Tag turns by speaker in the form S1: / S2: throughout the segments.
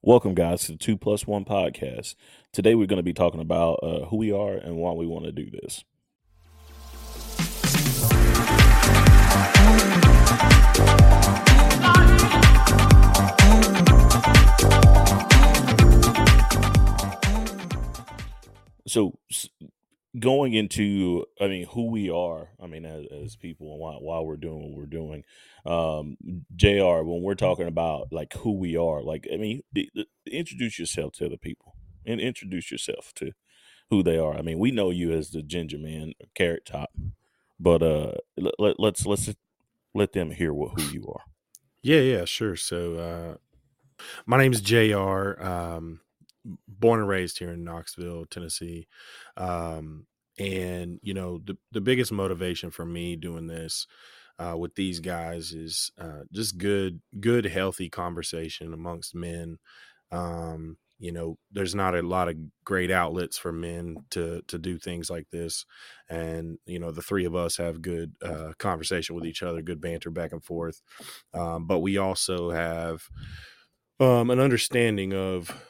S1: Welcome, guys, to the Two Plus One podcast. Today, we're going to be talking about uh, who we are and why we want to do this. So, going into i mean who we are i mean as, as people and why, why we're doing what we're doing um jr when we're talking about like who we are like i mean introduce yourself to the people and introduce yourself to who they are. I mean we know you as the ginger man carrot top but uh let, let's let's let them hear what who you are.
S2: Yeah yeah sure. So uh my name's jr um born and raised here in Knoxville, Tennessee. Um, and you know, the the biggest motivation for me doing this uh, with these guys is uh, just good, good, healthy conversation amongst men. Um, you know, there's not a lot of great outlets for men to to do things like this, and you know, the three of us have good uh, conversation with each other, good banter back and forth. Um, but we also have um, an understanding of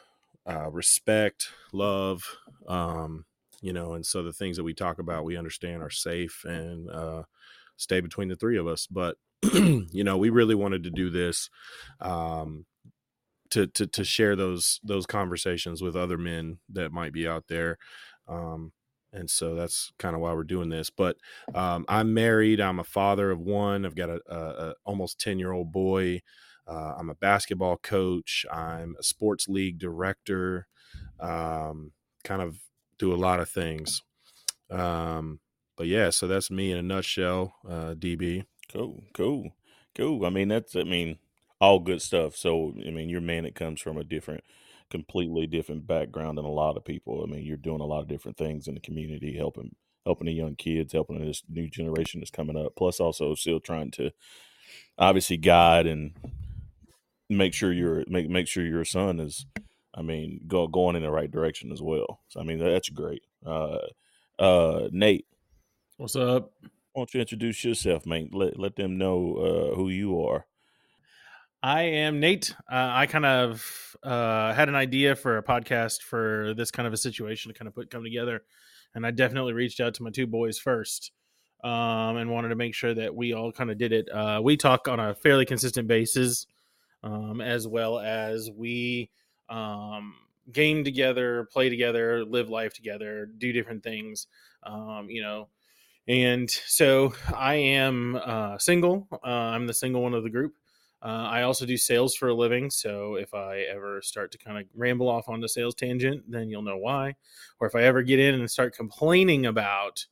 S2: uh, respect, love, um, you know, and so the things that we talk about, we understand are safe and uh, stay between the three of us. But you know, we really wanted to do this um, to to to share those those conversations with other men that might be out there. Um, and so that's kind of why we're doing this. But um, I'm married. I'm a father of one. I've got a, a, a almost ten year old boy. Uh, I'm a basketball coach. I'm a sports league director. Um, kind of do a lot of things. Um, but yeah, so that's me in a nutshell, uh, DB.
S1: Cool, cool, cool. I mean, that's I mean, all good stuff. So I mean, your man, it comes from a different, completely different background than a lot of people. I mean, you're doing a lot of different things in the community, helping helping the young kids, helping this new generation that's coming up. Plus, also still trying to obviously guide and make sure your make make sure your son is I mean go going in the right direction as well. So I mean that's great. Uh uh Nate.
S3: What's up?
S1: Why don't you introduce yourself, mate? Let let them know uh who you are.
S3: I am Nate. Uh, I kind of uh, had an idea for a podcast for this kind of a situation to kind of put come together, and I definitely reached out to my two boys first, um, and wanted to make sure that we all kind of did it. Uh, we talk on a fairly consistent basis um, as well as we um, game together, play together, live life together, do different things, um, you know. And so I am uh, single. Uh, I'm the single one of the group. Uh, I also do sales for a living. So if I ever start to kind of ramble off on the sales tangent, then you'll know why. Or if I ever get in and start complaining about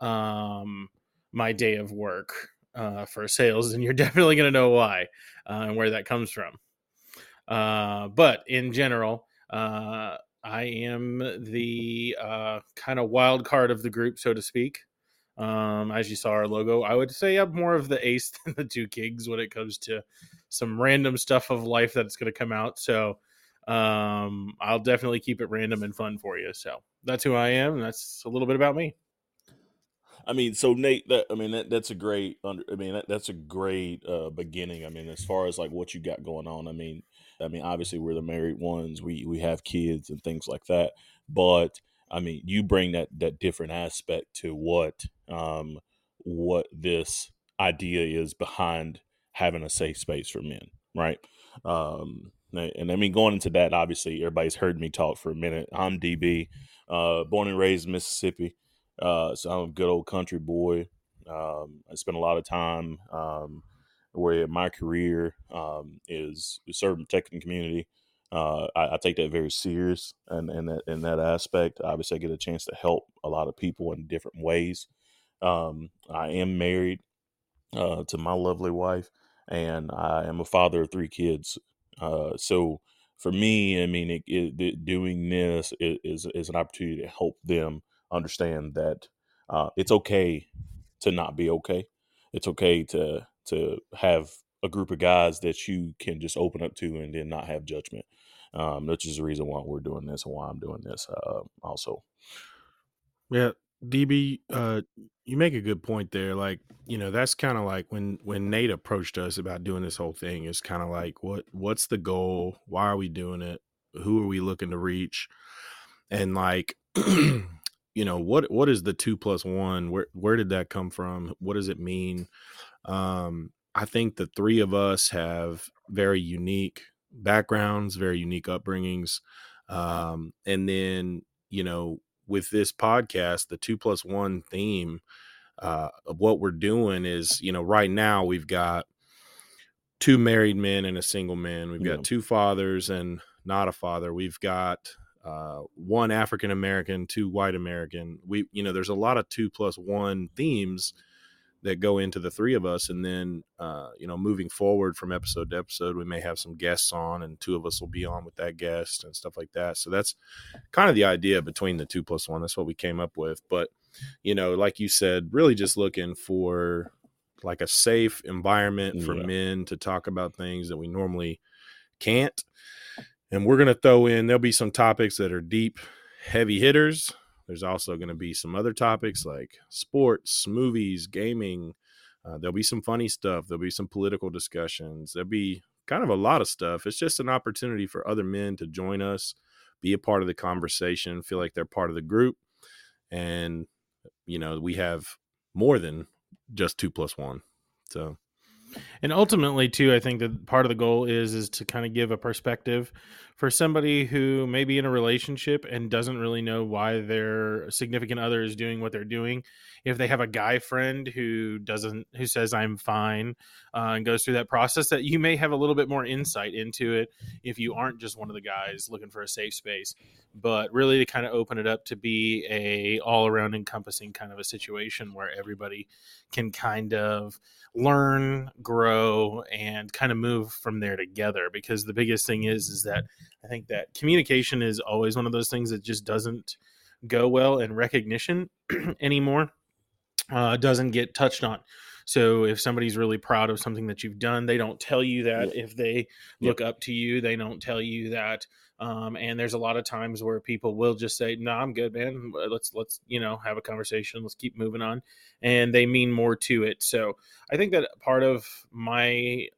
S3: um, my day of work, uh, for sales, and you're definitely going to know why uh, and where that comes from. Uh, but in general, uh, I am the uh, kind of wild card of the group, so to speak. Um, as you saw our logo, I would say I'm more of the ace than the two kings when it comes to some random stuff of life that's going to come out. So um, I'll definitely keep it random and fun for you. So that's who I am. that's a little bit about me.
S1: I mean, so Nate, that I mean, that, that's a great. Under, I mean, that, that's a great uh, beginning. I mean, as far as like what you got going on, I mean, I mean, obviously we're the married ones. We we have kids and things like that. But I mean, you bring that that different aspect to what um what this idea is behind having a safe space for men, right? Um, and I mean, going into that, obviously, everybody's heard me talk for a minute. I'm DB, uh, born and raised in Mississippi. Uh, so I'm a good old country boy. Um, I spent a lot of time um, where my career um, is, serving protecting community. Uh, I, I, take that very serious, and in that in that aspect, obviously, I get a chance to help a lot of people in different ways. Um, I am married uh, to my lovely wife, and I am a father of three kids. Uh, so for me, I mean, it, it, doing this is, is an opportunity to help them understand that uh, it's okay to not be okay. It's okay to to have a group of guys that you can just open up to and then not have judgment. Um, which is the reason why we're doing this and why I'm doing this. Uh, also,
S2: yeah, DB, uh, you make a good point there. Like, you know, that's kind of like when when Nate approached us about doing this whole thing. It's kind of like, what what's the goal? Why are we doing it? Who are we looking to reach? And like, you know, what what is the two plus one? Where where did that come from? What does it mean? Um, I think the three of us have very unique backgrounds, very unique upbringings, um, and then you know with this podcast, the two plus one theme uh, of what we're doing is, you know, right now we've got two married men and a single man. We've got yeah. two fathers and not a father. We've got uh, one African American, two white American. We, you know, there's a lot of two plus one themes that go into the three of us and then uh, you know moving forward from episode to episode we may have some guests on and two of us will be on with that guest and stuff like that so that's kind of the idea between the two plus one that's what we came up with but you know like you said really just looking for like a safe environment for yeah. men to talk about things that we normally can't and we're going to throw in there'll be some topics that are deep heavy hitters there's also going to be some other topics like sports, movies, gaming. Uh, there'll be some funny stuff. There'll be some political discussions. There'll be kind of a lot of stuff. It's just an opportunity for other men to join us, be a part of the conversation, feel like they're part of the group. And, you know, we have more than just two plus one. So
S3: and ultimately too i think that part of the goal is is to kind of give a perspective for somebody who may be in a relationship and doesn't really know why their significant other is doing what they're doing if they have a guy friend who doesn't who says i'm fine uh, and goes through that process that you may have a little bit more insight into it if you aren't just one of the guys looking for a safe space. But really to kind of open it up to be a all around encompassing kind of a situation where everybody can kind of learn grow and kind of move from there together. Because the biggest thing is is that i think that communication is always one of those things that just doesn't go well and recognition anymore uh, doesn't get touched on so if somebody's really proud of something that you've done they don't tell you that yeah. if they look yeah. up to you they don't tell you that um, and there's a lot of times where people will just say, "No, I'm good, man. Let's let's you know have a conversation. Let's keep moving on," and they mean more to it. So I think that part of my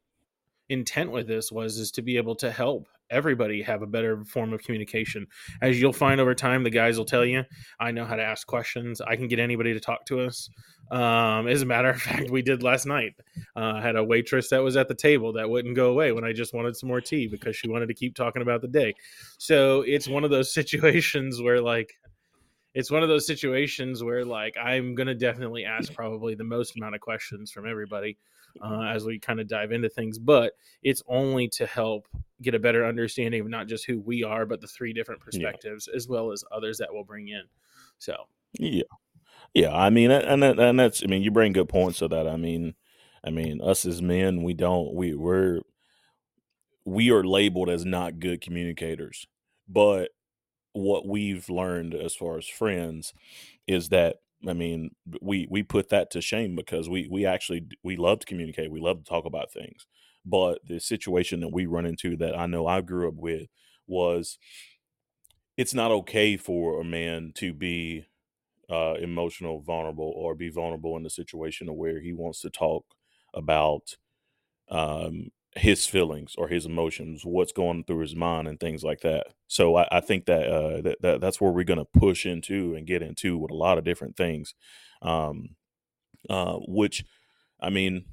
S3: intent with this was is to be able to help everybody have a better form of communication. As you'll find over time, the guys will tell you, I know how to ask questions. I can get anybody to talk to us. Um, as a matter of fact, we did last night. Uh, I had a waitress that was at the table that wouldn't go away when I just wanted some more tea because she wanted to keep talking about the day. So it's one of those situations where, like, it's one of those situations where, like, I'm going to definitely ask probably the most amount of questions from everybody uh, as we kind of dive into things, but it's only to help get a better understanding of not just who we are, but the three different perspectives yeah. as well as others that we'll bring in. So,
S1: yeah, yeah. I mean, and and that's I mean, you bring good points to that. I mean, I mean, us as men, we don't we we're we are labeled as not good communicators, but what we've learned as far as friends is that I mean, we we put that to shame because we we actually we love to communicate. We love to talk about things. But the situation that we run into that I know I grew up with was it's not okay for a man to be uh, emotional, vulnerable, or be vulnerable in the situation where he wants to talk about um, his feelings or his emotions, what's going through his mind, and things like that. So I, I think that, uh, that, that that's where we're going to push into and get into with a lot of different things, um, uh, which I mean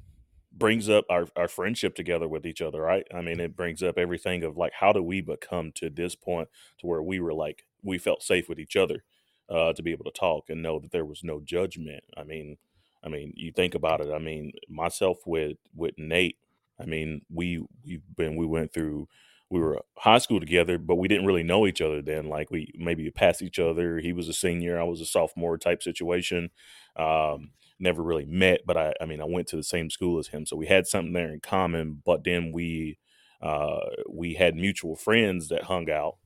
S1: brings up our, our friendship together with each other, right? I mean, it brings up everything of like how do we become to this point to where we were like we felt safe with each other uh, to be able to talk and know that there was no judgment. I mean, I mean, you think about it. I mean, myself with with Nate I mean, we we've been we went through we were high school together, but we didn't really know each other then. Like we maybe passed each other. He was a senior, I was a sophomore type situation. Um, never really met, but I I mean I went to the same school as him, so we had something there in common. But then we uh, we had mutual friends that hung out,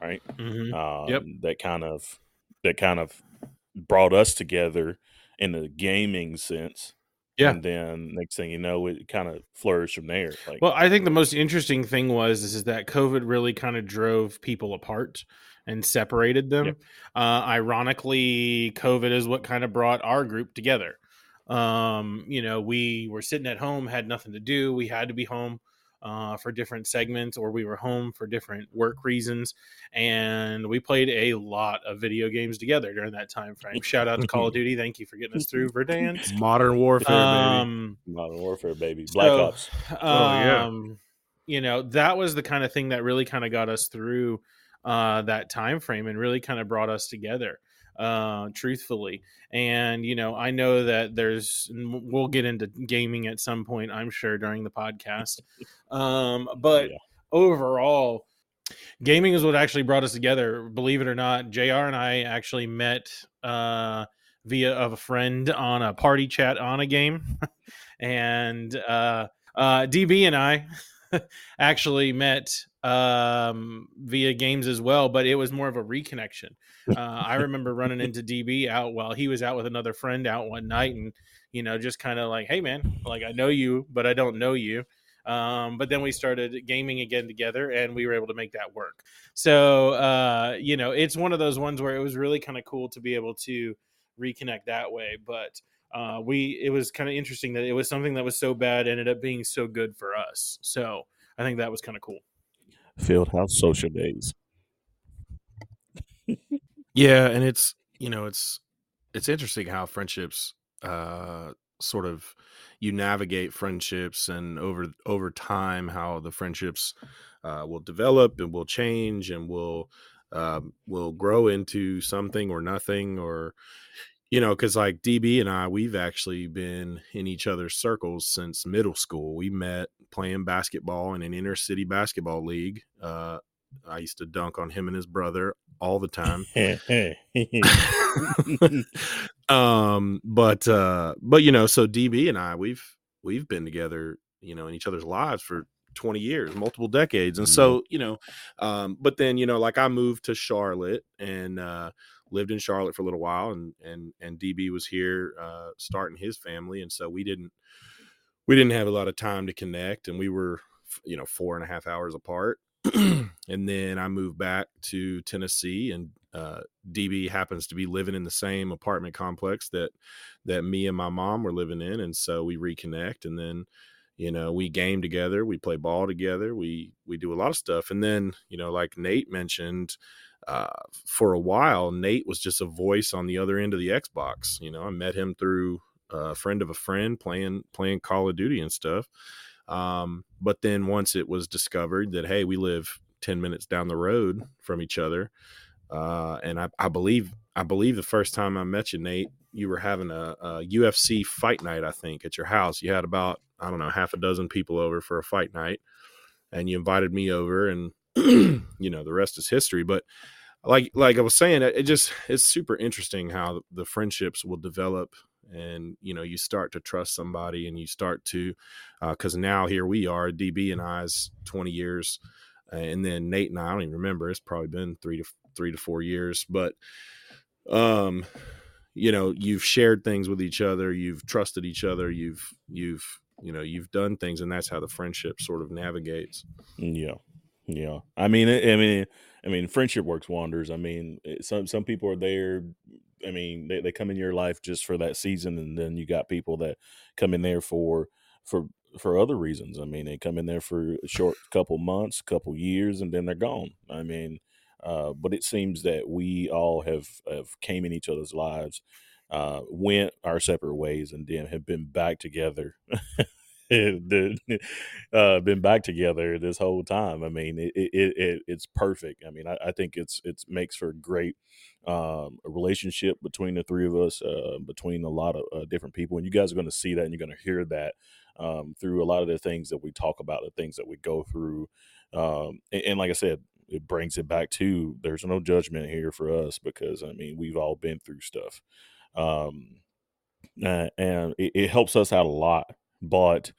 S1: right?
S3: Mm-hmm. Um, yep.
S1: That kind of that kind of brought us together in a gaming sense
S3: Yeah.
S1: and then next thing you know, it kind of flourished from there. Like,
S3: Well, I think the most interesting thing was is, is that COVID really kind of drove people apart and separated them.
S1: Yep.
S3: Uh, ironically, COVID is what kind of brought our group together. Um, you know, we were sitting at home, had nothing to do. We had to be home uh, for different segments, or we were home for different work reasons, and we played a lot of video games together during that time frame. Shout out to Call of Duty! Thank you for getting us through Verdansk.
S2: Modern Warfare, baby.
S3: Um,
S1: Modern Warfare, baby, Black
S3: so,
S1: Ops.
S2: Oh, yeah.
S3: um, You know, that was the kind of thing that really kind of got us through uh, that time frame and really kind of brought us together. Uh, truthfully, and you know, I know that there's we'll get into gaming at some point, I'm sure during the podcast. Um, but
S1: Yeah.
S3: overall, gaming is what actually brought us together. Believe it or not, Jr. and I actually met uh, via of a friend on a party chat on a game, and uh, uh, DB and I actually met um, via games as well, but it was more of a reconnection. Uh, I remember running into DB out while he was out with another friend out one night, and you know, just kind of like, "Hey, man, like I know you, but I don't know you." Um, but then we started gaming again together, and we were able to make that work. So, uh, you know, it's one of those ones where it was really kind of cool to be able to reconnect that way. But uh, we, it was kind of interesting that it was something that was so bad ended up being so good for us. So I think that was kind of cool.
S1: Fieldhouse Social Days.
S2: Yeah, and it's you know it's it's interesting how friendships uh sort of you navigate friendships and over over time how the friendships uh, will develop and will change and will um, will grow into something or nothing or you know because like db and i we've actually been in each other's circles since middle school. We met playing basketball in an inner city basketball league. Uh, i used to dunk on him and his brother all the time. Um but uh but you know so db and i we've we've been together you know in each other's lives for 20 years multiple decades. And so you know um but then you know like i moved to charlotte and uh lived in charlotte for a little while and and and db was here uh starting his family and so we didn't we didn't have a lot of time to connect and we were you know four and a half hours apart. And then I moved back to Tennessee, and uh, DB happens to be living in the same apartment complex that that me and my mom were living in, and so we reconnect, and then you know we game together, we play ball together, we we do a lot of stuff, and then you know like Nate mentioned. Uh, for a while, Nate was just a voice on the other end of the Xbox. You know, I met him through a friend of a friend playing playing Call of Duty and stuff. Um, but then once it was discovered that hey, we live ten minutes down the road from each other, uh, and I, I believe I believe the first time I met you, Nate, you were having a, a UFC fight night. I think at your house, you had about I don't know half a dozen people over for a fight night, and you invited me over, and you know the rest is history. But like like I was saying, it just it's super interesting how the friendships will develop and you know you start to trust somebody and you start to because uh, now here we are db and i's 20 years and then nate and i, I don't even remember it's probably been three to three to four years but um you know you've shared things with each other you've trusted each other you've you've you know you've done things and that's how the friendship sort of navigates
S1: Yeah, yeah. I mean, I I mean, I mean, friendship works wonders. I mean, some some people are there. I mean, they, they come in your life just for that season, and then you got people that come in there for for for other reasons. I mean, they come in there for a short couple months, couple years, and then they're gone. I mean, uh, but it seems that we all have have came in each other's lives, uh, went our separate ways, and then have been back together. uh, been back together this whole time. I mean, it, it, it it's perfect. I mean, I, I think it's it's makes for a great um, relationship between the three of us, uh, between a lot of uh, different people, and you guys are going to see that and you're going to hear that um, through a lot of the things that we talk about, the things that we go through, um, and, and like I said. It brings it back to there's no judgment here for us because I mean we've all been through stuff, um, and it, it helps us out a lot. But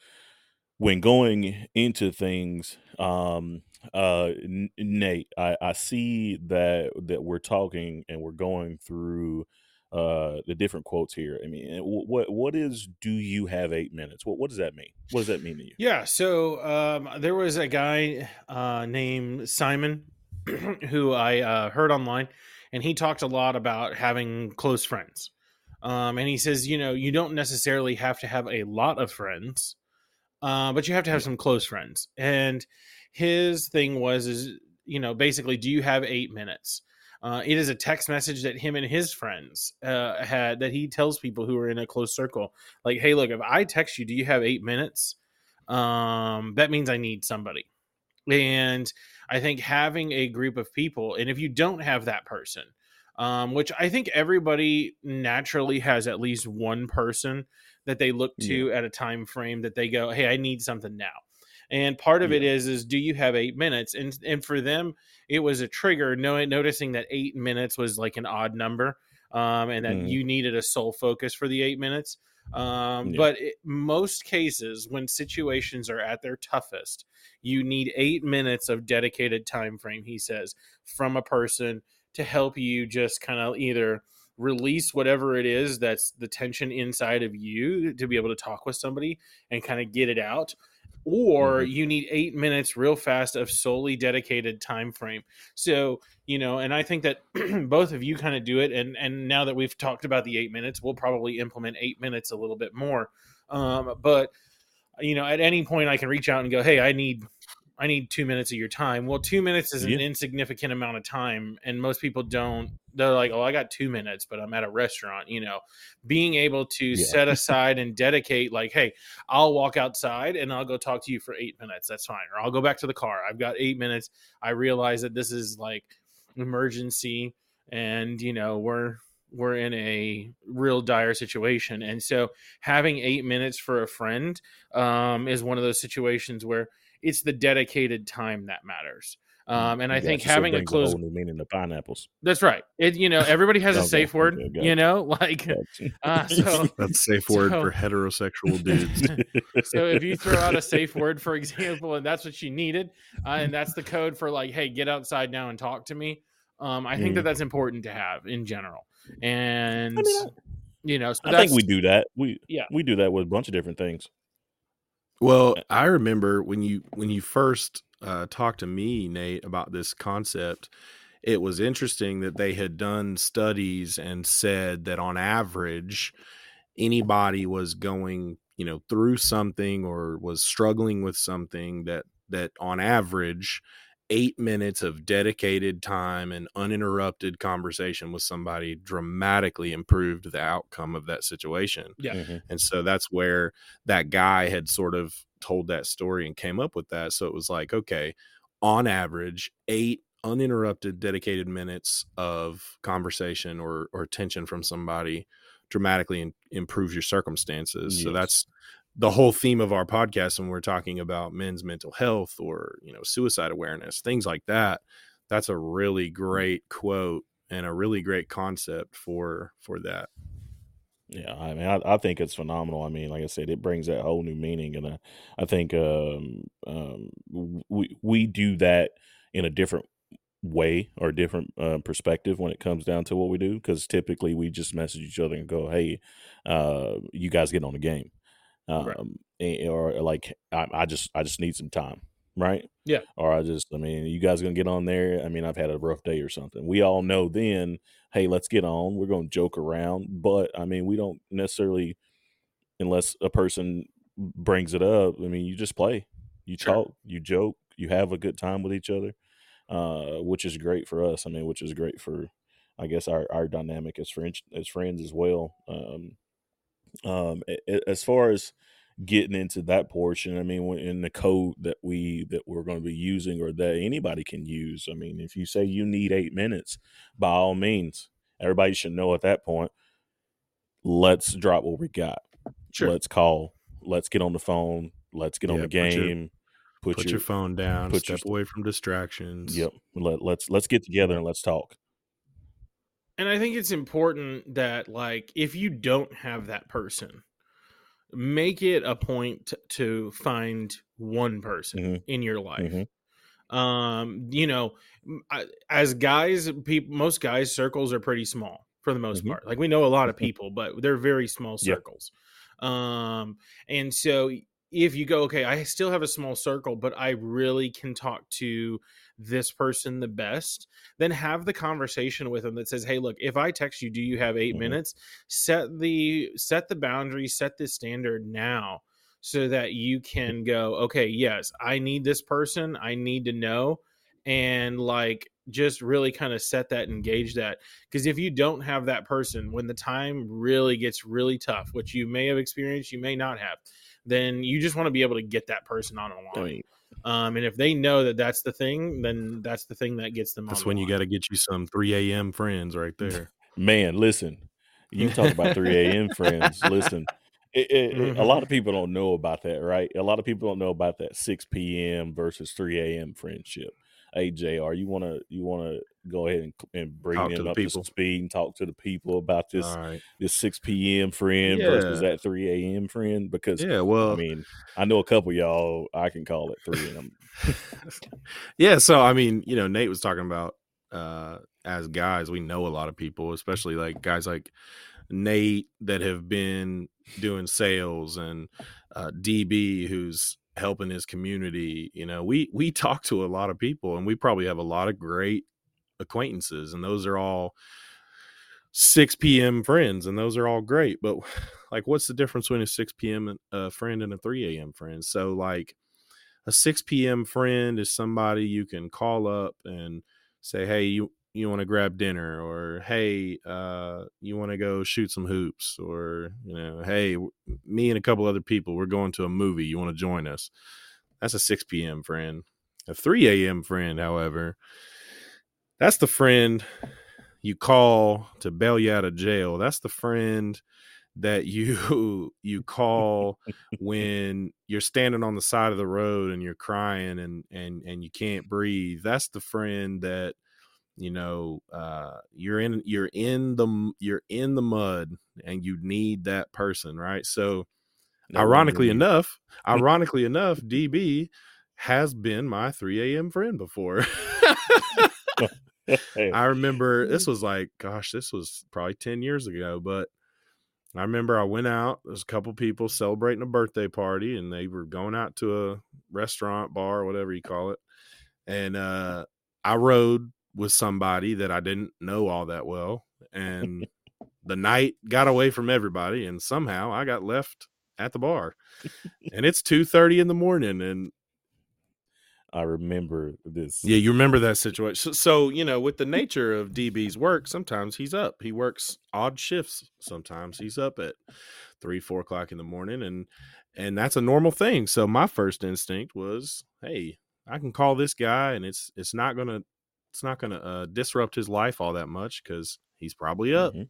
S1: when going into things um uh nate I, I see that that we're talking and we're going through uh the different quotes here. I mean, what what is do you have eight minutes? What what does that mean? What does that mean to you?
S3: Yeah, so um, there was a guy uh, named Simon who I uh, heard online, and he talked a lot about having close friends. Um, and he says, you know, you don't necessarily have to have a lot of friends, uh, but you have to have some close friends. And his thing was, is you know, basically, do you have eight minutes? Uh, it is a text message that him and his friends uh, had that he tells people who are in a close circle, like, "Hey, look, if I text you, do you have eight minutes? Um, that means I need somebody." And I think having a group of people, and if you don't have that person, um, which I think everybody naturally has at least one person that they look to yeah. at a time frame that they go, "Hey, I need something now." And part of yeah. it is is do you have eight minutes? And and for them, it was a trigger, knowing noticing that eight minutes was like an odd number, um, and that mm. you needed a sole focus for the eight minutes. Um, yeah. But it, most cases, when situations are at their toughest, you need eight minutes of dedicated time frame. He says from a person to help you just kind of either release whatever it is that's the tension inside of you to be able to talk with somebody and kind of get it out or mm-hmm. you need eight minutes real fast of solely dedicated time frame so you know and i think that both of you kind of do it and and now that we've talked about the eight minutes we'll probably implement eight minutes a little bit more um but you know at any point i can reach out and go hey i need I need two minutes of your time. Well, two minutes is an insignificant amount of time, and most people don't. They're like, "Oh, I got two minutes, but I'm at a restaurant." You know, being able to yeah. set aside and dedicate, like, "Hey, I'll walk outside and I'll go talk to you for eight minutes. That's fine." Or I'll go back to the car. I've got eight minutes. I realize that this is like emergency, and you know, we're we're in a real dire situation, and so having eight minutes for a friend um, is one of those situations where it's the dedicated time that matters. Mm, um, and I think having a close
S1: a meaning to pineapples.
S3: That's right. It you know everybody has a safe word. You know, like uh, so
S2: that's safe word so, for heterosexual dudes.
S3: so if you throw out a safe word, for example, and that's what she needed, uh, and that's the code for like, hey, get outside now and talk to me. Um, I think mm. that that's important to have in general. And I mean, you know, so
S1: I think we do that. We yeah, we do that with a bunch of different things.
S2: Well, I remember when you when you first uh, talked to me, Nate, about this concept. It was interesting that they had done studies and said that on average, anybody was going, you know, through something or was struggling with something that that on average eight minutes of dedicated time and uninterrupted conversation with somebody dramatically improved the outcome of that situation.
S3: Yeah.
S2: Mm-hmm. And so that's where that guy had sort of told that story and came up with that. So it was like, okay, on average, eight uninterrupted dedicated minutes of conversation or, or attention from somebody dramatically in, improves your circumstances. Yes. So that's the whole theme of our podcast when we're talking about men's mental health or you know suicide awareness things like that that's a really great quote and a really great concept for for that.
S1: Yeah i mean i, I think it's phenomenal. I mean like i said it brings that whole new meaning and i, I think um, um, we we do that in a different way or different uh, perspective when it comes down to what we do because typically we just message each other and go hey uh, you guys get on the game um, right. or like I, I just I just need some time, right?
S3: Yeah.
S1: Or I just I mean, you guys gonna get on there? I mean, I've had a rough day or something. We all know then, hey, let's get on. We're gonna joke around, but I mean, we don't necessarily unless a person brings it up. I mean, you just play, you sure. talk, you joke, you have a good time with each other, uh, which is great for us. I mean, which is great for, I guess, our our dynamic as friends as friends as well. Um, um, as far as getting into that portion, I mean, in the code that we that we're going to be using or that anybody can use, I mean, if you say you need eight minutes, by all means, everybody should know at that point. Let's drop what we got. Sure. Let's call. Let's get on the phone. Let's get yeah, on the game.
S2: Put your, put your, your phone down. Put step your, away from distractions.
S1: Yep. Let, let's let's get together and let's talk
S3: and I think it's important that like if you don't have that person, make it a point to find one person mm-hmm. in your life. Mm-hmm. Um, you know, as guys, people, most guys' circles are pretty small for the most
S1: Mhm.
S3: part. Like we know a lot of
S1: Mhm.
S3: people, but they're very small circles. Um, and so if you go, okay, I still have a small circle, but I really can talk to this person the best, then have the conversation with them that says, Hey, look, if I text you, do you have 8
S1: Mhm.
S3: minutes? Set the set the boundary, set the standard now so that you can go, okay, yes, I need this person, I need to know, and like just really kind of set that, engage that. Because if you don't have that person, when the time really gets really tough, which you may have experienced, you may not have, then you just want to be able to get that person on a
S1: I
S3: line.
S1: mean,
S3: Um, and if they know that that's the thing, then that's the thing that gets them.
S2: That's
S3: on
S2: when
S3: the
S2: you got to get you some 3 a.m. friends right there.
S1: man, listen, you talk about 3 a.m. friends. Listen, it, it, it- a lot of people don't know about that, right? A lot of people don't know about that 6 p.m. versus 3 a.m. friendship. Hey, Jr., you wanna you wanna go ahead and, and bring
S2: Talk to
S1: them
S2: the
S1: up
S2: people.
S1: to speed and talk to the people about this
S2: right.
S1: this 6 p.m. friend versus that 3 a.m. friend because
S2: Yeah. Well,
S1: I mean I know a couple y'all I can call it 3 a.m.
S2: yeah. So, I mean, you know, Nate was talking about uh, as guys, we know a lot of people, especially like guys like Nate that have been doing sales and uh, DB who's helping his community. You know, we we talk to a lot of people, and we probably have a lot of great acquaintances, and those are all 6 p.m. friends, and those are all great. But like, what's the difference between a 6 p.m. uh, friend and a 3 a.m. friend? So, like, a 6 p.m. friend is somebody you can call up and say, "Hey, you you want to grab dinner?" or "Hey, uh, you want to go shoot some hoops?" or you know, "Hey, me and a couple other people, we're going to a movie. You want to join us?" That's a 6 p.m. friend. A 3 a.m. friend, however, that's the friend you call to bail you out of jail. That's the friend that you you call when you're standing on the side of the road and you're crying and and and you can't breathe. That's the friend that you know uh you're in you're in the you're in the mud and you need that person, right? So
S1: No
S2: ironically enough, ironically enough, DB has been my 3 a.m. friend before. I remember this was like, gosh, this was probably 10 years ago, but I remember I went out, there's a couple people celebrating a birthday party, and they were going out to a restaurant, bar, whatever you call it. And uh, I rode with somebody that I didn't know all that well. And the night got away from everybody, and somehow I got left at the bar. and it's 2:30 in the morning, and
S1: I remember this.
S2: Yeah, you remember that situation. So, so, you know, with the nature of DB's work, sometimes he's up. He works odd shifts. Sometimes he's up at three, four o'clock in the morning, and and that's a normal thing. So my first instinct was, hey, I can call this guy, and it's it's not gonna it's not gonna uh, disrupt his life all that much because he's probably up.
S1: Mhm.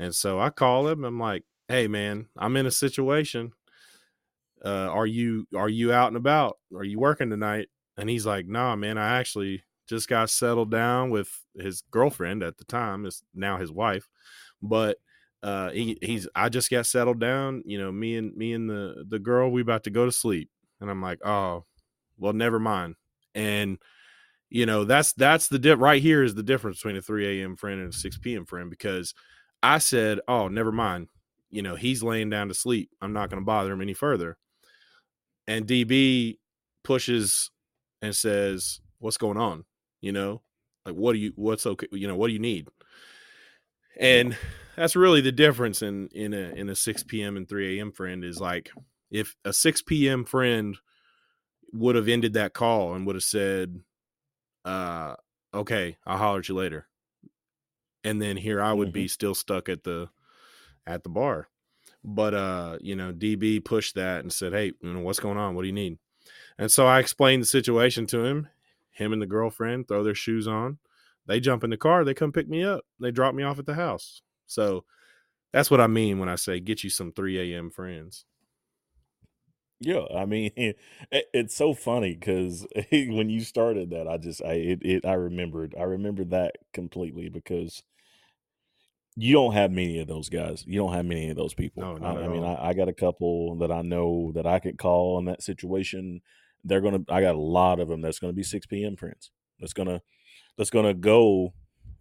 S2: And so I call him. I'm like, hey, man, I'm in a situation. Uh, are you are you out and about? Are you working tonight? And he's like, nah, man, I actually just got settled down with his girlfriend at the time, is now his wife. But uh he, he's I just got settled down, you know, me and me and the the girl, we about to go to sleep. And I'm like, oh, well, never mind. And you know, that's that's the dip right here is the difference between a 3 a.m. friend and a 6 p.m. friend because I said, oh, never mind. You know, he's laying down to sleep. I'm not going to bother him any further. And DB pushes and says, "What's going on?" You know, like what do you what's okay? You know, what do you need? And that's really the difference in in a in a 6 p.m. and 3 a.m. friend is like if a 6 p.m. friend would have ended that call and would have said, uh, okay, I'll holler at you later. And then here I would be still stuck at the at the bar. But uh, you know, DB pushed that and said, Hey, you know, what's going on? What do you need? And so I explained the situation to him. Him and the girlfriend throw their shoes on. They jump in the car, they come pick me up. They drop me off at the house. So that's what I mean when I say get you some 3 a.m. friends.
S1: Yeah, I mean, it, it's so funny because when you started that, I just, I, it, it, I remembered, I remembered that completely because you don't have many of those guys. You don't have many of those people.
S2: No,
S1: I, I mean. I, I got a couple that I know that I could call in that situation. They're gonna, I got a lot of them that's gonna be 6 p.m. friends. That's gonna, that's gonna go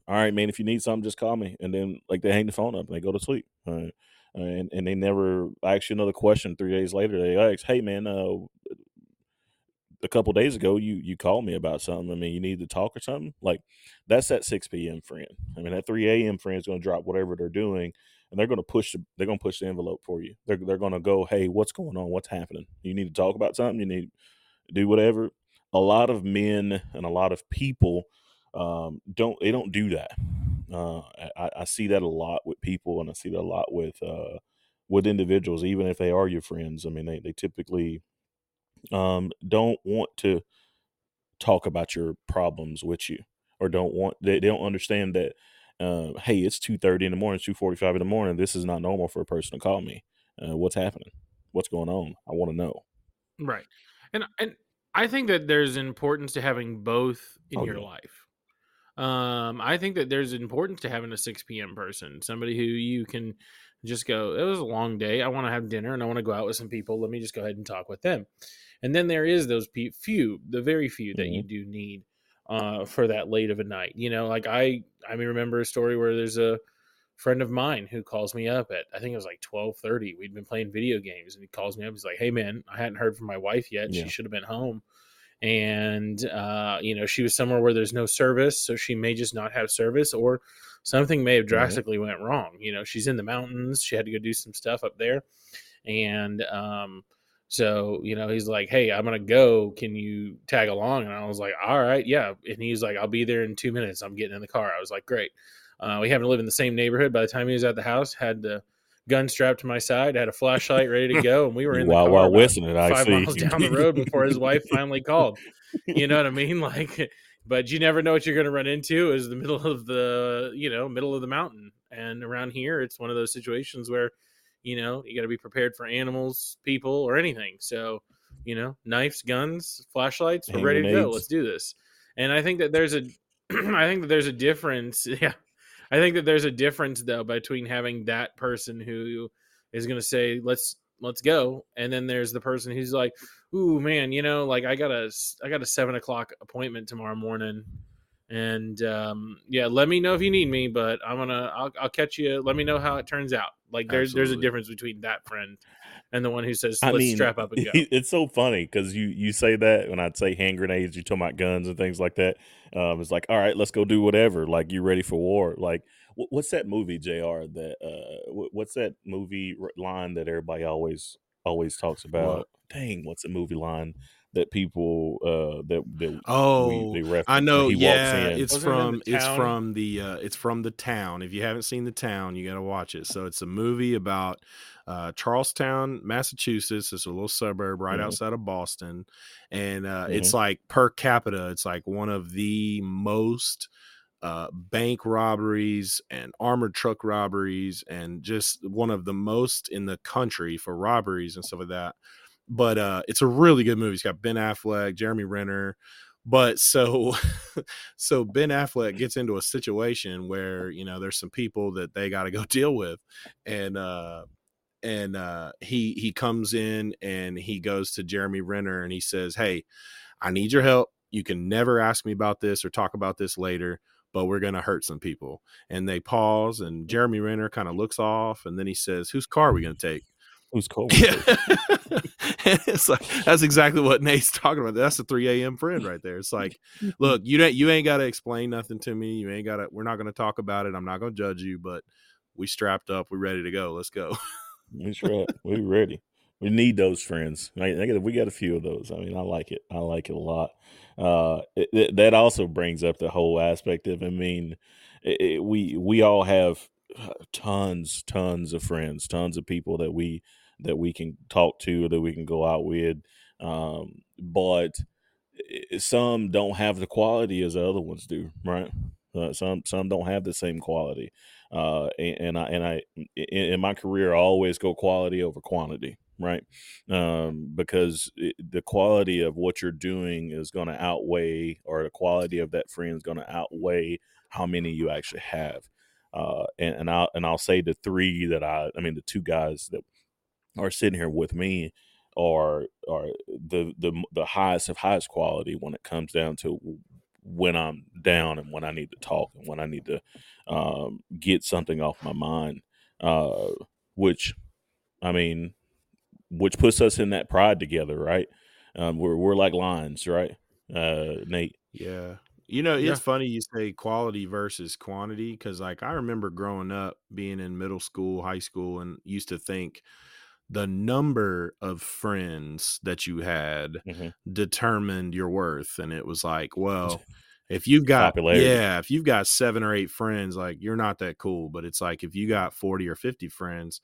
S1: all right, man, if you need something, just call me. And then like they hang the phone up and they go to sleep. Uh, and and they never ask you another question three days later. They ask, hey man, uh, a couple days ago you you called me about something. I mean, you need to talk or something. Like that's that six p.m. friend. I mean, that three a.m. friend is to drop whatever they're doing, and they're going to push the they're going to push the envelope for you. They're they're going to go, hey, what's going on? What's happening? You need to talk about something. You need do whatever. A lot of men and a lot of people um, don't they don't do that. Uh, I, I, see that a lot with people, and I see that a lot with uh, with individuals, even if they are your friends. I mean, they they typically um, don't want to talk about your problems with you, or don't want they, they don't understand that. Uh, hey, it's two thirty in the morning, two forty five in the morning. This is not normal for a person to call me. Uh, what's happening? What's going on? I want to know.
S3: Right, and and I think that there's importance to having both in oh, your yeah. life um, I think that there's importance to having a 6 p.m. person, somebody who you can just go, it was a long day. I want to have dinner and I want to go out with some people. Let me just go ahead and talk with them. And then there is those few, the very few that mm-hmm. you do need uh, for that late of a night. You know, like I, I mean, remember a story where there's a friend of mine who calls me up at, I think it was like 1230. We'd been playing video games and he calls me up. He's like, Hey man, I hadn't heard from my wife yet. Yeah. She should have been home and uh, you know she was somewhere where there's no service so she may just not have service or something may have drastically went wrong you know she's in the mountains she had to go do some stuff up there and um, so you know he's like hey i'm gonna go can you tag along and i was like all right yeah and he's like i'll be there in two minutes i'm getting in the car i was like great uh, we happen to live in the same neighborhood by the time he was at the house had the gun strapped to my side, had a flashlight ready to go, and we were in the
S1: while
S3: car
S1: while whistling
S3: it. Five miles down the road before his wife finally called. You know what I mean? Like, but you never know what you're going to run into. Is the middle of the you know middle of the mountain, and around here, it's one of those situations where you know you got to be prepared for animals, people, or anything. So you know, knives, guns, flashlights, we're ready to go. Let's do this. And I think that there's a I think that there's a difference. Yeah, I think that there's a difference though between having that person who is going to say let's let's go, and then there's the person who's like, ooh man, you know, like I got a I got a seven o'clock appointment tomorrow morning, and um, yeah, let me know if you need me, but I'm gonna I'll, I'll catch you. Let me know how it turns out. Like there's Absolutely. there's a difference between that friend and the one who says, "Let's I mean, strap up and go."
S1: It's so funny because you you say that when I'd say hand grenades, you talk about guns and things like that. Um, it's like, all right, let's go do whatever. Like you ready for war? Like what's that movie, Jr. That uh, what's that movie line that everybody always always talks about? What? Dang, what's the movie line? that people uh that, that
S2: oh we, they I know yeah it's from it it's from the uh it's from the town if you haven't seen the town you got to watch it so it's a movie about uh Charlestown Massachusetts it's a little suburb right mm-hmm. outside of Boston and uh mm-hmm. it's like per capita it's like one of the most uh, bank robberies and armored truck robberies and just one of the most in the country for robberies and stuff like that but uh, it's a really good movie. It's got Ben Affleck, Jeremy Renner. But so, so Ben Affleck gets into a situation where you know there's some people that they got to go deal with, and uh, and uh, he he comes in and he goes to Jeremy Renner and he says, "Hey, I need your help. You can never ask me about this or talk about this later." But we're gonna hurt some people, and they pause, and Jeremy Renner kind of looks off, and then he says, "Whose car are we gonna take?"
S1: Who's cold?
S2: Yeah. it's like that's exactly what Nate's talking about. That's a 3 a.m. friend right there. It's like, look, you don't you ain't gotta explain nothing to me. You ain't gotta we're not gonna talk about it. I'm not gonna judge you, but we strapped up, we're ready to go. Let's go.
S1: That's right. We're ready. We need those friends. we got a few of those. I mean, I like it. I like it a lot. Uh, it, it, that also brings up the whole aspect of. I mean, it, we we all have tons, tons of friends, tons of people that we that we can talk to that we can go out with. Um, but some don't have the quality as the other ones do, right? Uh, some some don't have the same quality, uh, and, I and I in, in, my career I always go quality over quantity, right? Um, because it, the quality of what you're doing is going to outweigh, or the quality of that friend is going to outweigh how many you actually have. Uh, and, and I'll and I'll say the three that I I mean the two guys that are sitting here with me are are the the the highest of highest quality when it comes down to when I'm down and when I need to talk and when I need to um, get something off my mind. Uh, which, I mean, which puts us in that pride together, right? Um, we're we're like lions, right, uh, Nate?
S2: Yeah. You know, it's
S3: Yeah.
S2: funny you say quality versus quantity because, like, I remember growing up, being in middle school, high school, and used to think the number of friends that you had
S1: Mhm.
S2: determined your worth. And it was like, well, if you've got,
S1: Popularity.
S2: yeah, if you've got seven or eight friends, like, you're not that cool. But it's like, if you got 40 or 50 friends,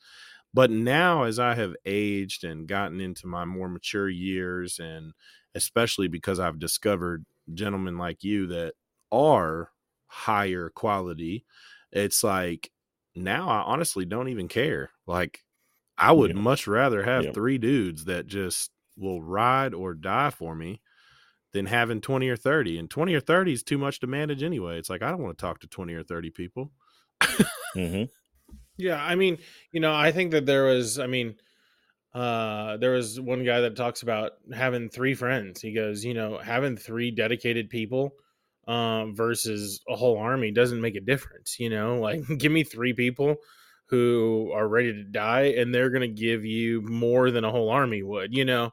S2: but now as I have aged and gotten into my more mature years, and especially because I've discovered gentlemen like you that are higher quality, it's like now I honestly don't even care. Like I would
S1: Yeah.
S2: much rather have
S1: Yeah.
S2: three dudes that just will ride or die for me than having 20 or 30. And 20 or 30 is too much to manage anyway. It's like I don't want to talk to 20 or 30 people.
S1: hmm
S3: Yeah, I mean, you know, I think that there was, I mean, uh, there was one guy that talks about having three friends. He goes, you know, having three dedicated people um, versus a whole army doesn't make a difference. You know, like give me three people who are ready to die, and they're going to give you more than a whole army would. You know,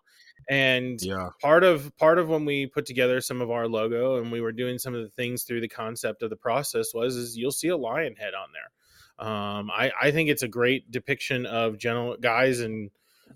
S3: and
S2: Yeah.
S3: part of part of when we put together some of our logo and we were doing some of the things through the concept of the process was is you'll see a lion head on there um, I, I think it's a great depiction of gentle guys and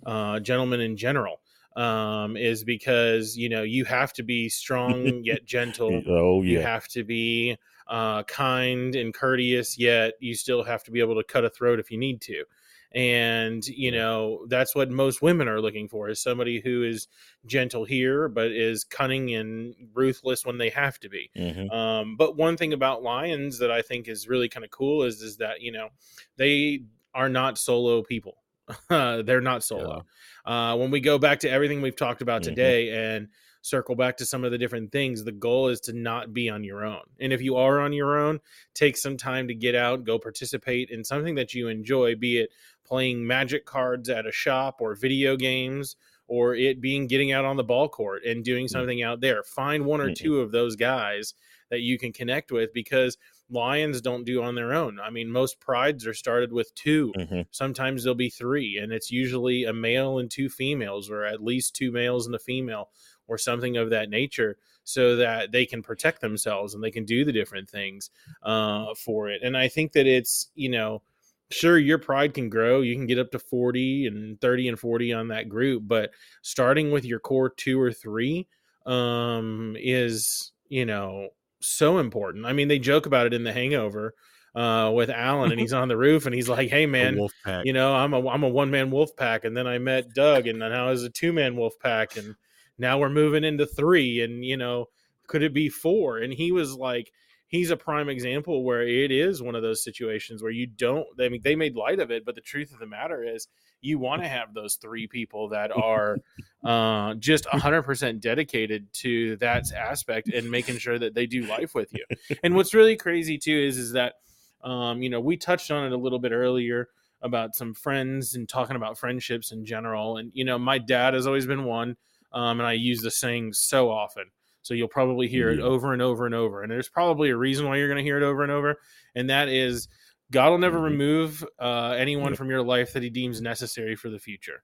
S3: uh, gentlemen in general um, is because you know you have to be strong yet gentle
S1: Oh yeah.
S3: you have to be uh, kind and courteous yet you still have to be able to cut a throat if you need to and you know that's what most women are looking for is somebody who is gentle here but is cunning and ruthless when they have to be
S1: hmm
S3: um, but one thing about lions that I think is really kind of cool is is that you know they are not solo people. They're not solo. Uh, when we go back to everything we've talked about
S1: Mhm.
S3: today and circle back to some of the different things, the goal is to not be on your own. And if you are on your own, take some time to get out, go participate in something that you enjoy, be it playing magic cards at a shop or video games or it being getting out on the ball court and doing something out there. Find one or
S1: Mhm.
S3: two of those guys that you can connect with because lions don't do on their own. I mean, most prides are started with 2
S1: hmm
S3: Sometimes there'll be three, and it's usually a male and two females, or at least two males and a female, or something of that nature, so that they can protect themselves and they can do the different things uh, for it. And I think that it's, you know, sure your pride can grow you can get up to 40 and 30 and 40 on that group but starting with your core two or three um is you know so important. I mean they joke about it in the hangover uh with alan and he's on the roof and he's like hey man you know i'm a i'm a one man wolf pack. And then i met doug and now was a two man wolf pack and now we're moving into three and you know could it be four? And he was like he's a prime example where it is one of those situations where you don't i mean they made light of it but the truth of the matter is you want to have those three people that are uh, just 100% dedicated to that aspect and making sure that they do life with you. And what's really crazy too is is that um, you know we touched on it a little bit earlier about some friends and talking about friendships in general. And you know my dad has always been one um, and i use the saying so often so you'll probably hear it over and over and over and there's probably a reason why you're going to hear it over and over and that is god will never
S1: Mhm.
S3: remove uh, anyone from your life that he deems necessary for the future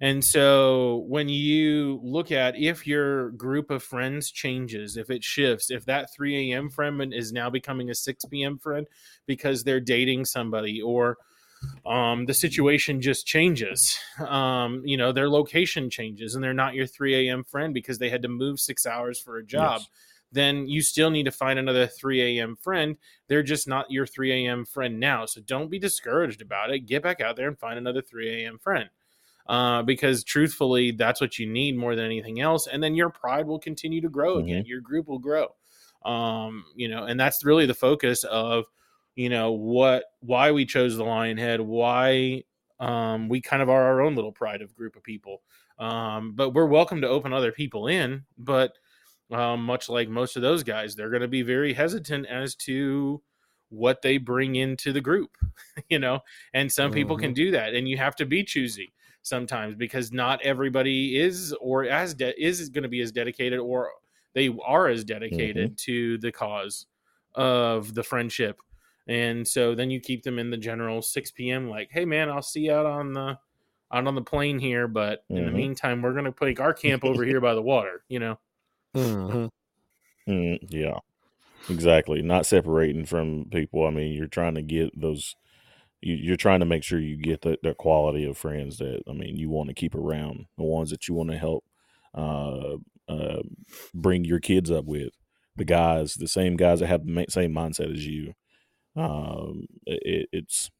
S3: and so when you look at if your group of friends changes, if it shifts, if that 3 a.m. friend is now becoming a 6 p.m. friend because they're dating somebody or um, the situation just changes, um, you know, their location changes and they're not your 3 a.m. friend because they had to move six hours for a job.
S1: Yes.
S3: Then you still need to find another 3 a.m. friend. They're just not your 3 a.m. friend now. So don't be discouraged about it. Get back out there and find another 3 a.m. friend uh, because truthfully, that's what you need more than anything else. And then your pride will continue to grow again. Your group will grow. Um, you know, and that's really the focus of, you know, what why we chose the Lionhead, why um, we kind of are our own little pride of group of people. Um, but we're welcome to open other people in, but um, much like most of those guys, they're going to be very hesitant as to what they bring into the group, you know. And some people can do that, and you have to be choosy sometimes because not everybody is or as de- is going to be as dedicated or they are as dedicated mm-hmm. to the cause of the friendship. And so then you keep them in the general 6 p.m. like, hey man, I'll see you out on the out on the plain here, but in mm-hmm. the meantime, we're gonna take our camp over here by the water, you know.
S1: Mm-hmm. Mm, yeah, exactly. Not separating from people. I mean, you're trying to get those. You, are trying to make sure you get the, the quality of friends that I mean you want to keep around, the ones that you want to help uh, uh, bring your kids up with, the guys, the same guys that have the same mindset as you. Um, it, it's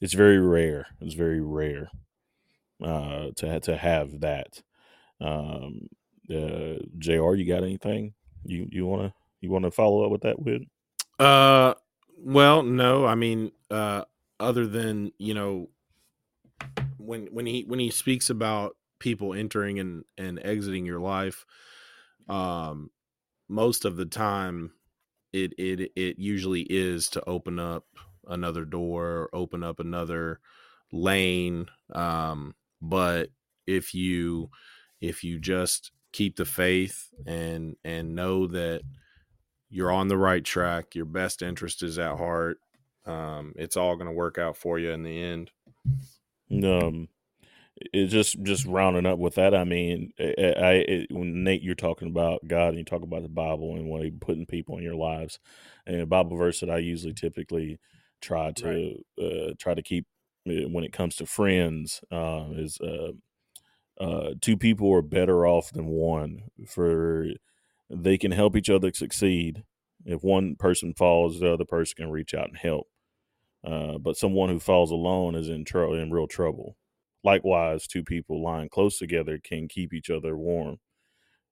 S1: it's very rare. It's very rare uh, to to have that. Um, uh, Jr. You got anything you you want to you want to follow up with that with?
S2: Uh, well, no. I mean, uh, other than you know, when when he when he speaks about people entering and and exiting your life, um, most of the time, it it it usually is to open up another door, open up another lane. Um, but if you if you just keep the faith and and know that you're on the right track, your best interest is at heart, um, it's all going to work out for you in the end.
S1: Um, it just just rounding up with that. I mean, I, I it, when Nate, you're talking about God and you talk about the Bible and when He putting people in your lives, and a Bible verse that I usually typically try to right. uh, try to keep when it comes to friends uh, is uh, uh, two people are better off than one for they can help each other succeed. If one person falls, the other person can reach out and help. Uh, but someone who falls alone is in trouble, in real trouble. Likewise, two people lying close together can keep each other warm.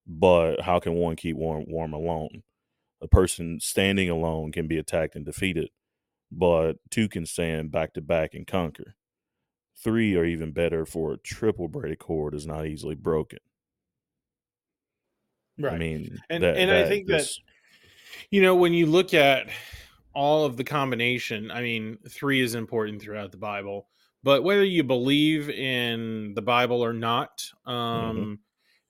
S1: But how can one keep warm, warm alone? A person standing alone can be attacked and defeated but two can stand back to back and conquer. Three are even better for a triple braided cord is not easily broken.
S3: Right. I mean, and, that, and that, I think this... that, you know, when you look at all of the combination, I mean, three is important throughout the Bible, but whether you believe in the Bible or not, mm-hmm. um, mm-hmm.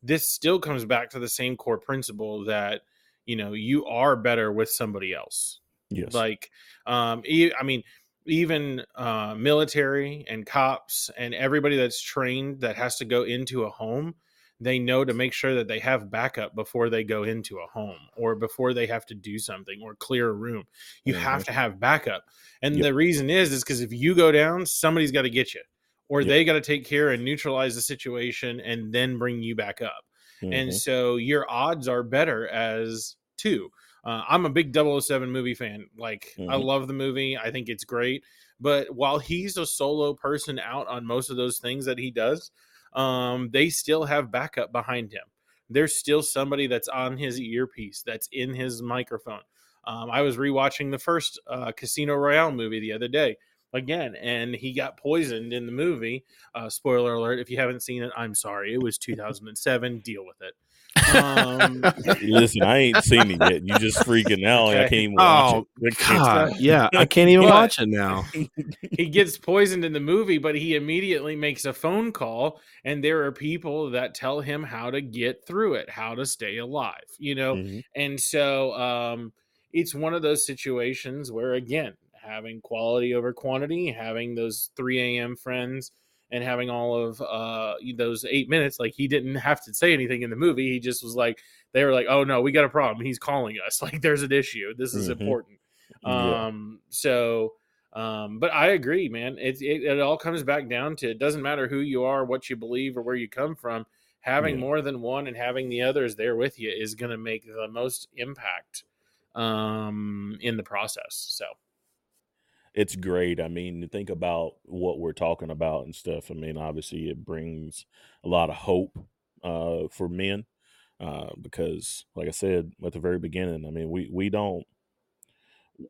S3: this still comes back to the same core principle that, you know, you are better with somebody else. Yes. Like, um, I mean, even uh, military and cops and everybody that's trained that has to go into a home, they know to make sure that they have backup before they go into a home or before they have to do something or clear a room. You mm-hmm. have to have backup. And yep. the reason is, is because if you go down, somebody's got to get you or yep. they got to take care and neutralize the situation and then bring you back up. Mm-hmm. And so your odds are better as two. Uh, I'm a big 007 movie fan. Like, mm-hmm. I love the movie. I think it's great. But while he's a solo person out on most of those things that he does, um, they still have backup behind him. There's still somebody that's on his earpiece, that's in his microphone. Um, I was rewatching the first uh, Casino Royale movie the other day again, and he got poisoned in the movie. Uh, spoiler alert: if you haven't seen it, I'm sorry. It was 2007. Deal with it.
S1: Um, Listen, I ain't seen it yet. You just freaking out. Okay. I can't even watch oh, it.
S2: God, yeah, I can't even but watch it now.
S3: he gets poisoned in the movie, but he immediately makes a phone call, and there are people that tell him how to get through it, how to stay alive. You know, mm-hmm. and so um, it's one of those situations where, again, having quality over quantity, having those 3 a.m. friends and having all of uh those eight minutes like he didn't have to say anything in the movie he just was like they were like oh no we got a problem he's calling us like there's an issue this is mm-hmm. important yeah. um so um but i agree man it, it, it all comes back down to it doesn't matter who you are what you believe or where you come from having yeah. more than one and having the others there with you is going to make the most impact um in the process so
S1: it's great. I mean, think about what we're talking about and stuff. I mean, obviously, it brings a lot of hope uh, for men uh, because, like I said at the very beginning, I mean, we we don't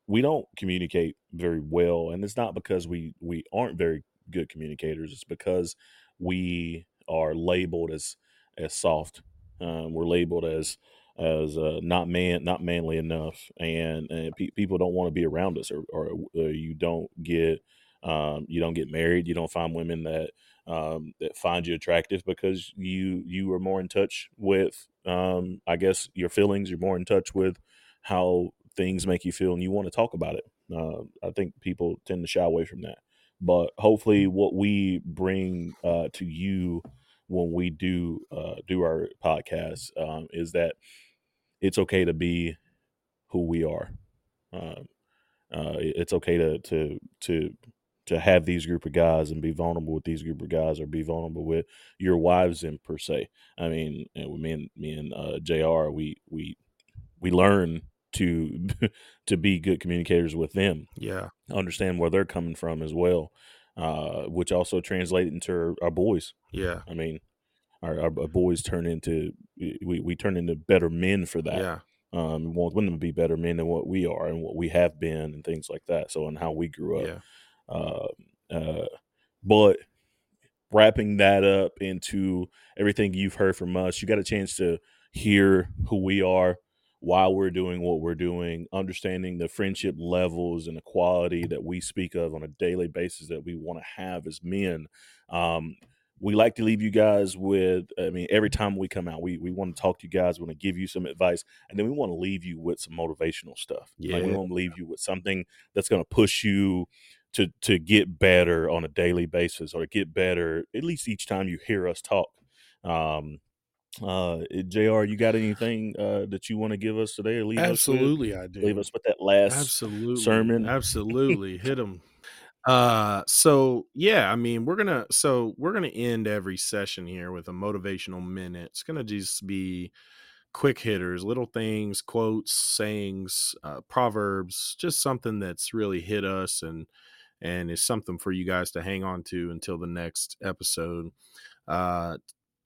S1: we don't communicate very well, and it's not because we we aren't very good communicators. It's because we are labeled as as soft. Um, we're labeled as as uh, not man, not manly enough, and, and pe- people don't want to be around us, or, or, or you don't get um, you don't get married, you don't find women that um, that find you attractive because you you are more in touch with um, I guess your feelings. You're more in touch with how things make you feel, and you want to talk about it. Uh, I think people tend to shy away from that, but hopefully, what we bring uh, to you when we do uh, do our podcast um, is that it's okay to be who we are. Um, uh, it's okay to to to to have these group of guys and be vulnerable with these group of guys or be vulnerable with your wives in per se. I mean, me and me and uh, Jr. We we we learn to to be good communicators with them.
S2: Yeah,
S1: understand where they're coming from as well, uh, which also translate into our, our, boys.
S2: Yeah,
S1: I mean, our, our, boys turn into we we turn into better men for that.
S2: Yeah.
S1: Um, we want them to be better men than what we are and what we have been and things like that. So, and how we grew up.
S2: Yeah.
S1: Uh, uh, but wrapping that up into everything you've heard from us, you got a chance to hear who we are, why we're doing what we're doing, understanding the friendship levels and the quality that we speak of on a daily basis that we want to have as men. Um, we like to leave you guys with i mean every time we come out we, we want to talk to you guys we want to give you some advice and then we want to leave you with some motivational stuff
S2: yeah
S1: like we want to leave you with something that's going to push you to to get better on a daily basis or to get better at least each time you hear us talk. Um, uh, Jr., you got anything uh, that you want to give us today or leave
S2: Absolutely,
S1: us
S2: I do.
S1: Leave us with that last
S2: Absolutely.
S1: sermon.
S2: Absolutely, hit them. Uh, so yeah, I mean, we're gonna so we're gonna end every session here with a motivational minute. It's gonna just be quick hitters, little things, quotes, sayings, uh, proverbs, just something that's really hit us and and is something for you guys to hang on to until the next episode. Uh,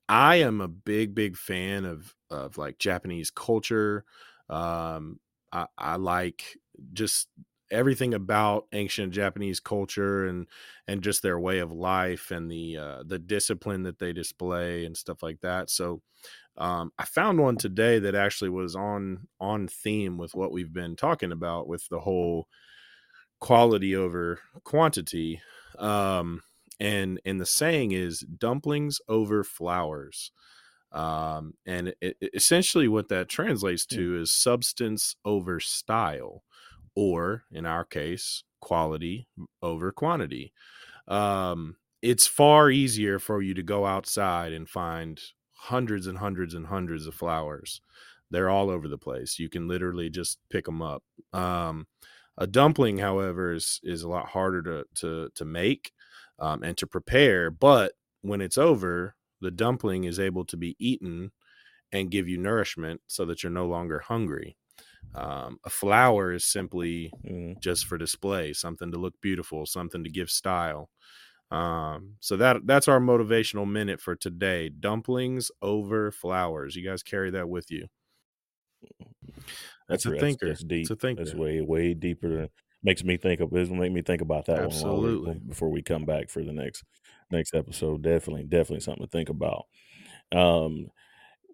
S2: I am a big, big fan of of like Japanese culture. Um, I, I like just everything about ancient Japanese culture and and just their way of life and the uh, the discipline that they display and stuff like that. So um, I found one today that actually was on on theme with what we've been talking about with the whole quality over quantity. Um, and and the saying is dumplings over flowers. Um, and it, essentially what that translates hmm. to is substance over style, or in our case, quality over quantity. Um, it's far easier for you to go outside and find hundreds and hundreds and hundreds of flowers. They're all over the place. You can literally just pick them up. Um, a dumpling, however, is is a lot harder to to to make um, and to prepare. But when it's over, the dumpling is able to be eaten and give you nourishment, so that you're no longer hungry. Um, a flower is simply mm. just for display, something to look beautiful, something to give style. Um, so that that's our motivational minute for today. Dumplings over flowers. You guys carry that with you.
S1: That's, a thinker. That's deep. It's a thinker. That's way way deeper. Than, makes me think of. This will make me think about that
S2: Absolutely.
S1: before we come back for the next next episode. Definitely, definitely something to think about. Um,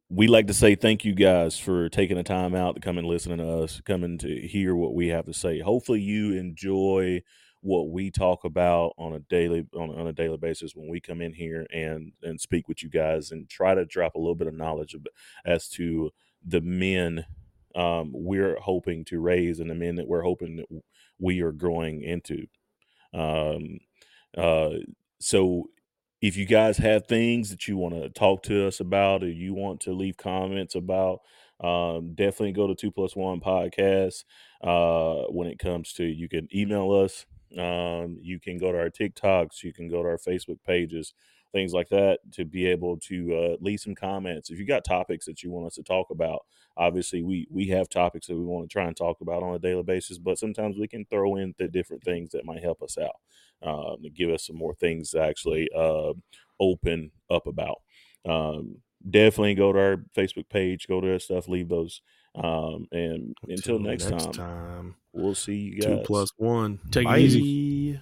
S1: we like to say thank you guys for taking the time out to come and listen to us, coming to hear what we have to say. Hopefully, you enjoy what we talk about on a daily on, on, a daily basis when we come in here and and speak with you guys and try to drop a little bit of knowledge as to the men um, we're hoping to raise and the men that we're hoping that we are growing into. Um, uh, so if you guys have things that you want to talk to us about or you want to leave comments about, um, definitely go to two plus one podcast. Uh, when it comes to, you can email us. Um, you can go to our TikToks. You can go to our Facebook pages things like that to be able to uh, leave some comments. If you got topics that you want us to talk about, obviously we we have topics that we want to try and talk about on a daily basis, but sometimes we can throw in the different things that might help us out um, to give us some more things to actually uh, open up about. Um, definitely go to our Facebook page, go to our stuff, leave those. Um, and until, until next, next time, time, we'll see you guys.
S2: Two plus one.
S3: Take Bye. it easy.